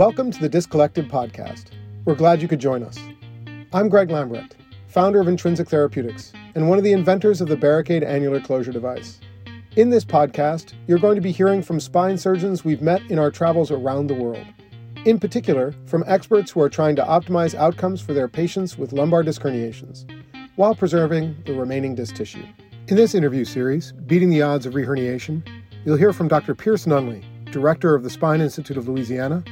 Welcome to the Disc Collective podcast. We're glad you could join us. I'm Greg Lambrecht, founder of Intrinsic Therapeutics and one of the inventors of the Barricaid annular closure device. In this podcast, you're going to be hearing from spine surgeons we've met in our travels around the world. In particular, from experts who are trying to optimize outcomes for their patients with lumbar disc herniations while preserving the remaining disc tissue. In this interview series, Beating the Odds of Reherniation, you'll hear from Dr. Pierce Nunley, director of the Spine Institute of Louisiana,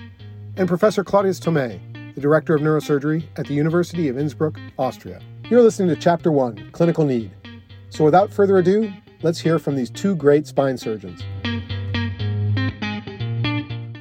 and Professor Claudius Thomé, the director of neurosurgery at the University of Innsbruck, Austria. You're listening to Chapter 1 Clinical Need. So without further ado, let's hear from these two great spine surgeons.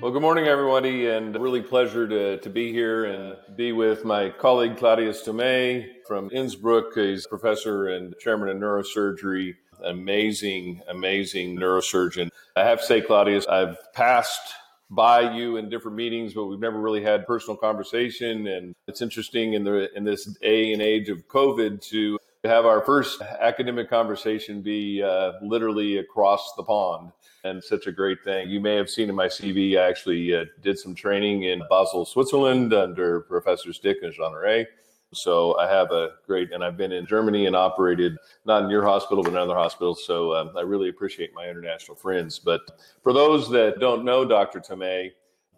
Well, good morning, everybody, and really pleasure to, to be here and be with my colleague Claudius Thomé from Innsbruck. He's professor and chairman of neurosurgery. Amazing, amazing neurosurgeon. I have to say, Claudius, I've passed by you in different meetings, but we've never really had personal conversation. And it's interesting in the in this day and age of COVID to have our first academic conversation be uh, literally across the pond and such a great thing. You may have seen in my CV, I actually uh, did some training in Basel, Switzerland under Professors Dick and Jeanneret. So I have a great, and I've been in Germany and operated not in your hospital, but in other hospitals. So um, I really appreciate my international friends. But for those that don't know Dr. Thomé,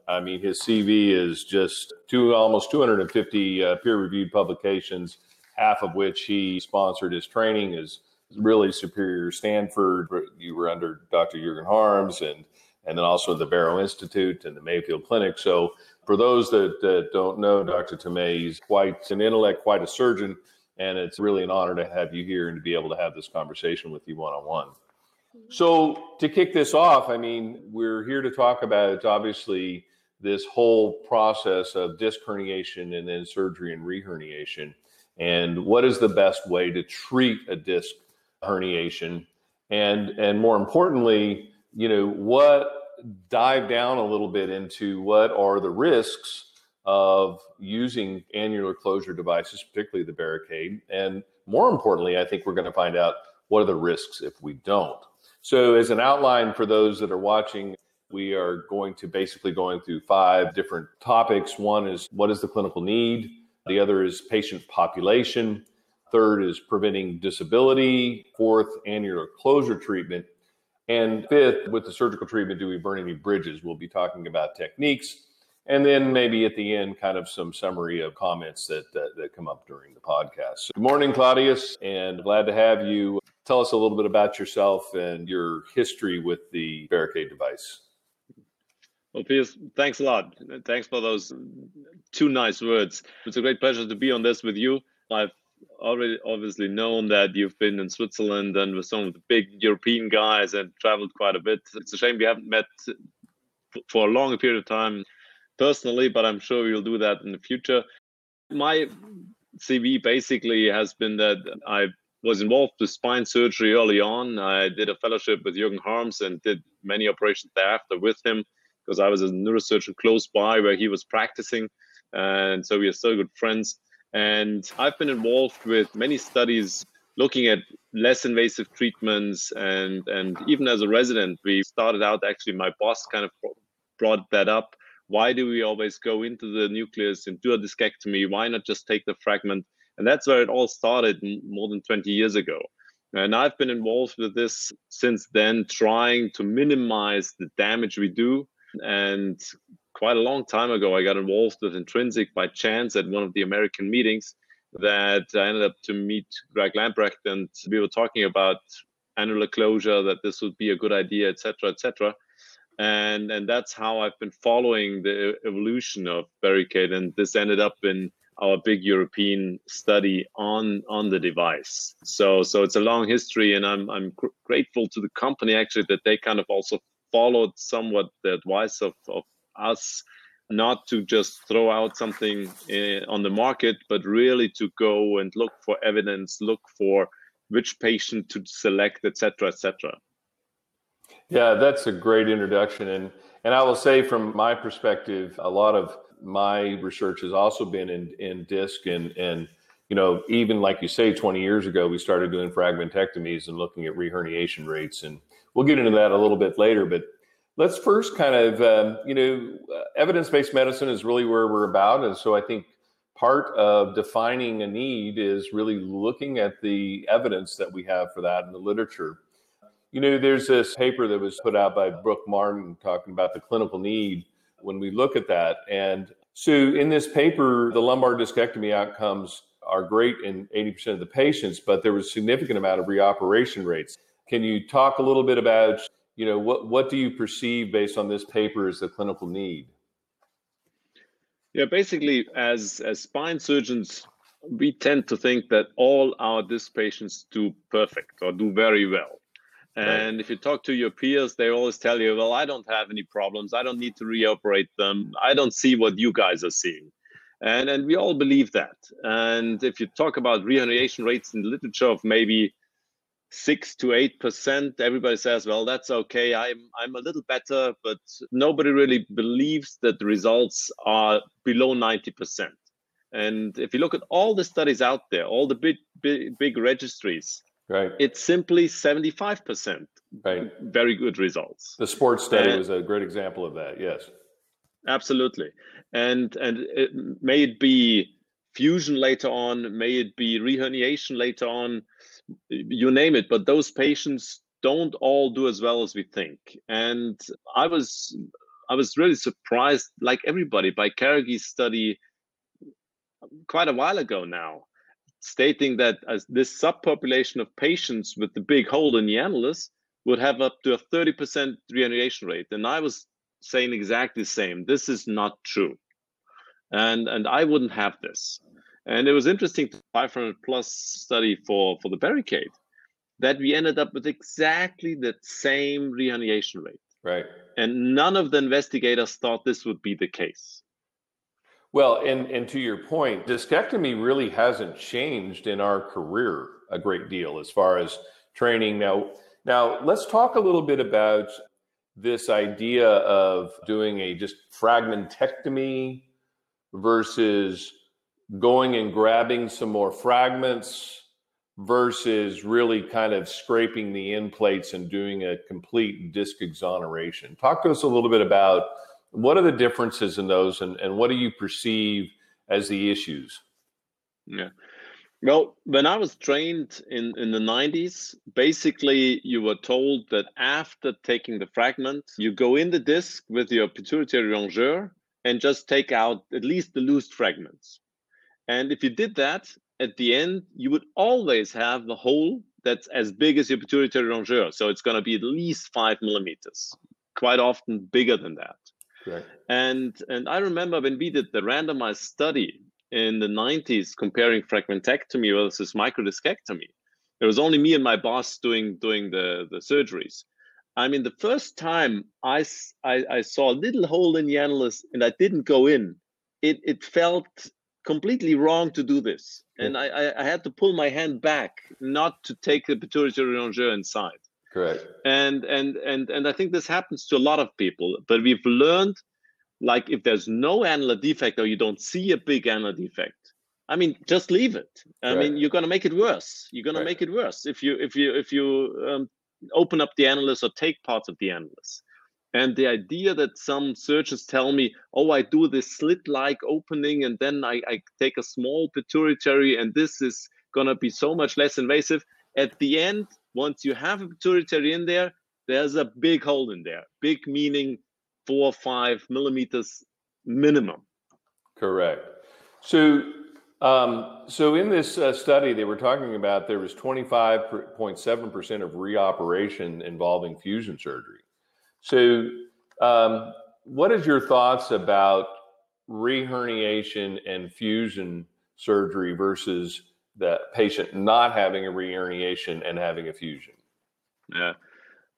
I mean, his CV is just two, almost 250 uh, peer-reviewed publications, half of which he sponsored his training is really superior Stanford. You were under Dr. Jurgen Harms and and then also the Barrow Institute and the Mayfield Clinic. So for those that, that don't know Dr. Thomé, he's quite an intellect, quite a surgeon, and it's really an honor to have you here and to be able to have this conversation with you one on one. So to kick this off, I mean, we're here to talk about obviously this whole process of disc herniation and then surgery and reherniation, and what is the best way to treat a disc herniation, and and more importantly, you know what dive down a little bit into what are the risks of using annular closure devices, particularly the Barricaid. And more importantly, I think we're going to find out what are the risks if we don't. So, as an outline for those that are watching, we are going to basically going through five different topics. One is what is the clinical need? The other is patient population. Third is preventing disability. Fourth, annular closure treatment. And fifth, with the surgical treatment, do we burn any bridges? We'll be talking about techniques. And then maybe at the end, kind of some summary of comments that, that, that come up during the podcast. So good morning, Claudius, and glad to have you. Tell us a little bit about yourself and your history with the Barricaid device. Well, Pierce, thanks a lot. Thanks for those two nice words. It's a great pleasure to be on this with you. I've already obviously known that you've been in Switzerland and with some of the big European guys and traveled quite a bit. It's a shame we haven't met for a long period of time personally, but I'm sure we'll do that in the future. My CV basically has been that I was involved with spine surgery early on. I did a fellowship with Jürgen Harms and did many operations thereafter with him because I was a neurosurgeon close by where he was practicing. And so we are still good friends. And I've been involved with many studies looking at less invasive treatments and and even as a resident we started out actually my boss kind of brought that up. Why do we always go into the nucleus and do a discectomy? Why not just take the fragment? And that's where it all started more than 20 years ago. And i've been involved with this since then trying to minimize the damage we do and quite a long time ago, I got involved with Intrinsic by chance at one of the American meetings that I ended up to meet Greg Lambrecht, and we were talking about annular closure, that this would be a good idea, etc., etc. And and that's how I've been following the evolution of Barricaid, and this ended up in our big European study on on the device. So so it's a long history, and I'm I'm gr- grateful to the company actually that they kind of also followed somewhat the advice of, of us not to just throw out something uh, on the market, but really to go and look for evidence, look for which patient to select, etc., etc. Yeah, that's a great introduction, and and I will say from my perspective, a lot of my research has also been in in disc and and you know even like you say, 20 years ago we started doing fragmentectomies and looking at reherniation rates, and we'll get into that a little bit later, but let's first kind of, um, you know, evidence based medicine is really where we're about. And so I think part of defining a need is really looking at the evidence that we have for that in the literature. You know, there's this paper that was put out by Brook Martin talking about the clinical need when we look at that. And so in this paper, the lumbar discectomy outcomes are great in 80% of the patients, but there was significant amount of reoperation rates. Can you talk a little bit about, you know, what, what do you perceive based on this paper as the clinical need? Yeah, basically, as as spine surgeons, we tend to think that all our disc patients do perfect or do very well. And right. if you talk to your peers, they always tell you, well, I don't have any problems. I don't need to reoperate them. I don't see what you guys are seeing. And, and we all believe that. And if you talk about reherniation rates in the literature of maybe six to eight percent, everybody says, well, that's okay. I'm I'm a little better, but nobody really believes that the results are below 90 percent. And if you look at all the studies out there, all the big big, big registries, right, it's simply 75 percent. Right. Very good results. The sports study and, was a great example of that. Yes. Absolutely and and it, may it be fusion later on, may it be reherniation later on, you name it. But those patients don't all do as well as we think. And I was I was really surprised, like everybody, by Carragee's study quite a while ago now, stating that as this subpopulation of patients with the big hole in the annulus would have up to a 30% reherniation rate. And I was saying exactly the same. This is not true. And and I wouldn't have this. And it was interesting 500 plus study for, for the Barricaid that we ended up with exactly the same reherniation rate. Right. And none of the investigators thought this would be the case. Well, and, and to your point, discectomy really hasn't changed in our career a great deal as far as training. Now, now let's talk a little bit about this idea of doing a just fragmentectomy versus going and grabbing some more fragments versus really kind of scraping the end plates and doing a complete disc exoneration. Talk to us a little bit about what are the differences in those and, and what do you perceive as the issues? Yeah. Well, when I was trained in, in the 90s, basically you were told that after taking the fragment, you go in the disc with your pituitary rongeur and just take out at least the loose fragments. And if you did that, at the end, you would always have the hole that's as big as your pituitary rongeur. So it's going to be at least five millimeters, quite often bigger than that. Correct. And and I remember when we did the randomized study in the 90s comparing fragmentectomy versus microdiscectomy. It was only me and my boss doing doing the, the surgeries. I mean, the first time I, I, I saw a little hole in the annulus and I didn't go in, it, it felt completely wrong to do this. And I, I had to pull my hand back not to take the pituitary rongeur inside. Correct. And and and and I think this happens to a lot of people. But we've learned like if there's no annular defect or you don't see a big annular defect i mean just leave it i right. mean you're going to make it worse you're going right. to make it worse if you if you if you um, open up the annulus or take parts of the annulus and the idea that some surgeons tell me oh i do this slit like opening and then I, I take a small pituitary and this is going to be so much less invasive at the end once you have a pituitary in there there's a big hole in there big meaning four or five millimeters minimum. Correct. So, um, so in this uh, study, they were talking about there was 25.7% of reoperation involving fusion surgery. So, um, what is your thoughts about reherniation and fusion surgery versus the patient not having a reherniation and having a fusion? Yeah,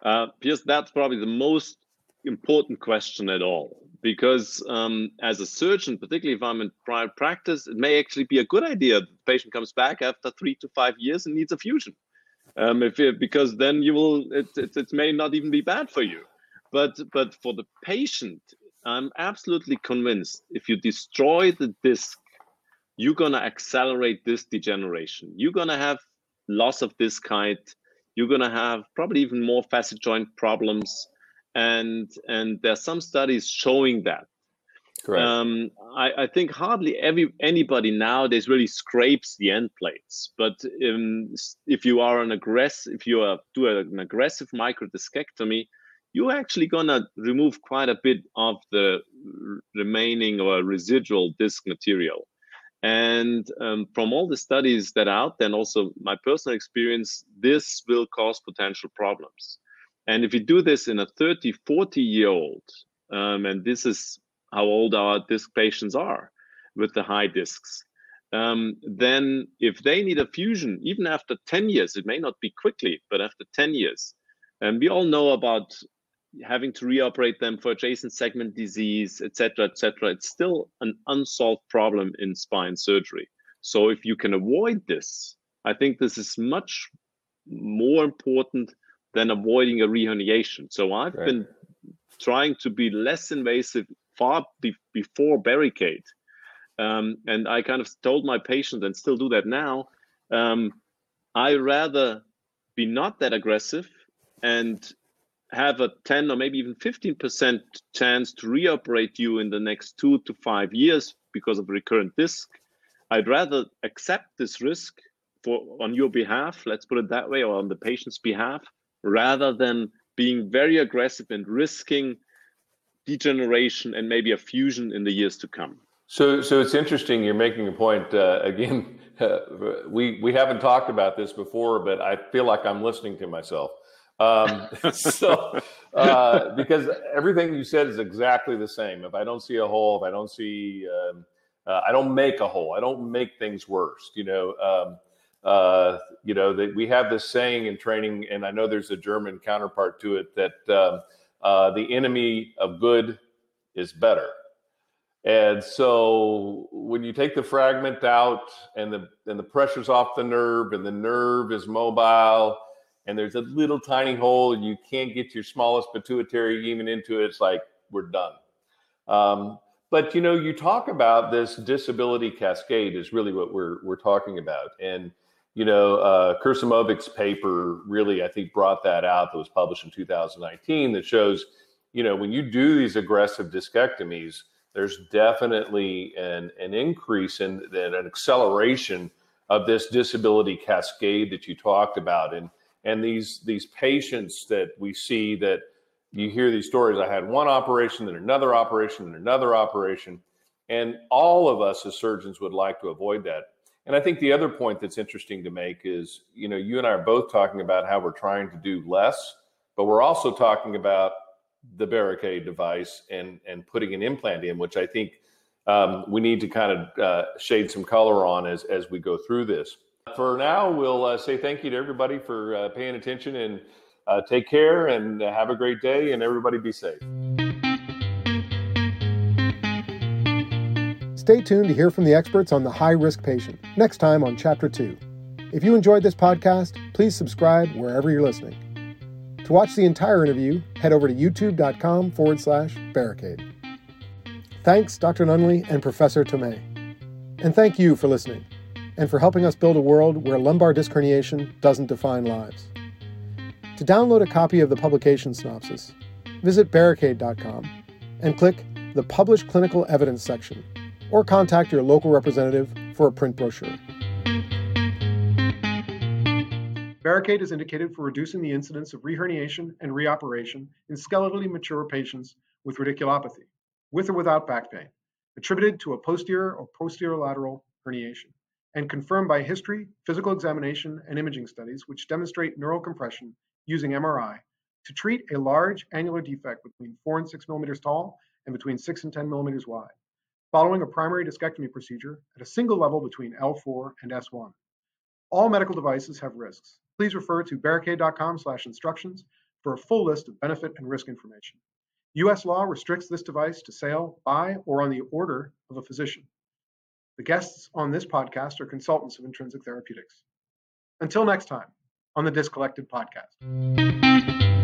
uh, because that's probably the most important question at all because um, as a surgeon, particularly if I'm in private practice, it may actually be a good idea the patient comes back after three to five years and needs a fusion. Um, if it, because then you will it, it, it may not even be bad for you, but but for the patient, I'm absolutely convinced if you destroy the disc, you're gonna accelerate this degeneration. You're gonna have loss of disc height. You're gonna have probably even more facet joint problems and and there's some studies showing that. Correct. Um, I, I, think hardly every anybody nowadays really scrapes the end plates. But um, if you are an aggressive, if you are, do an aggressive microdiscectomy, you're actually gonna remove quite a bit of the remaining or residual disc material. And um, from all the studies that are out there, and also my personal experience, this will cause potential problems. And if you do this in a 30, 40 year old, um, and this is how old our disc patients are with the high discs, um, then if they need a fusion, even after 10 years, it may not be quickly, but after 10 years, and we all know about having to reoperate them for adjacent segment disease, etc., etc. It's still an unsolved problem in spine surgery. So if you can avoid this, I think this is much more important than avoiding a reherniation. So I've right. been trying to be less invasive far be- before Barricaid. Um, and I kind of told my patient and still do that now. Um, I rather be not that aggressive and have a 10 or maybe even 15% chance to reoperate you in the next two to five years because of recurrent disc, I'd rather accept this risk for on your behalf, let's put it that way, or on the patient's behalf, rather than being very aggressive and risking degeneration and maybe a fusion in the years to come. So, so it's interesting. You're making a point uh, again. Uh, we we haven't talked about this before, but I feel like I'm listening to myself. Um, so, uh, because everything you said is exactly the same. If I don't see a hole, if I don't see, um, uh, I don't make a hole. I don't make things worse. You know, um, uh, you know that we have this saying in training, and I know there's a German counterpart to it that um, uh, the enemy of good is better. And so when you take the fragment out and the and the pressure's off the nerve and the nerve is mobile and there's a little tiny hole and you can't get your smallest pituitary even into it, it's like we're done. Um, but you know, you talk about this disability cascade is really what we're we're talking about, and you know, uh, paper really I think brought that out that was published in 2019 that shows, you know, when you do these aggressive discectomies, there's definitely an an increase in, in an acceleration of this disability cascade that you talked about, and and these these patients that we see that you hear these stories i had one operation then another operation then another operation. And all of us as surgeons would like to avoid that. And i think the other point that's interesting to make is you know you and i are both talking about how we're trying to do less but we're also talking about the Barricaid device and and putting an implant in which i think um, we need to kind of uh, shade some color on as as we go through this for now, we'll uh, say thank you to everybody for uh, paying attention and uh, take care and have a great day and everybody be safe. Stay tuned to hear from the experts on the high risk patient next time on Chapter 2. If you enjoyed this podcast, please subscribe wherever you're listening. To watch the entire interview, head over to youtube.com forward slash barricaid. Thanks, Dr. Nunley and Professor Thomé. And thank you for listening and for helping us build a world where lumbar disc herniation doesn't define lives. To download a copy of the publication synopsis, visit barricaid.com and click the Published Clinical Evidence section, or contact your local representative for a print brochure. Barricaid is indicated for reducing the incidence of reherniation and reoperation in skeletally mature patients with radiculopathy, with or without back pain, attributed to a posterior or posterior lateral herniation and confirmed by history, physical examination, and imaging studies which demonstrate neural compression using MRI to treat a large annular defect between 4 and 6 millimeters tall and between 6 and 10 millimeters wide, following a primary discectomy procedure at a single level between L4 and S1. All medical devices have risks. Please refer to barricaid.com slash instructions for a full list of benefit and risk information. US law restricts this device to sale by or on the order of a physician. The guests on this podcast are consultants of Intrinsic Therapeutics. Until next time on the Disc Collective podcast.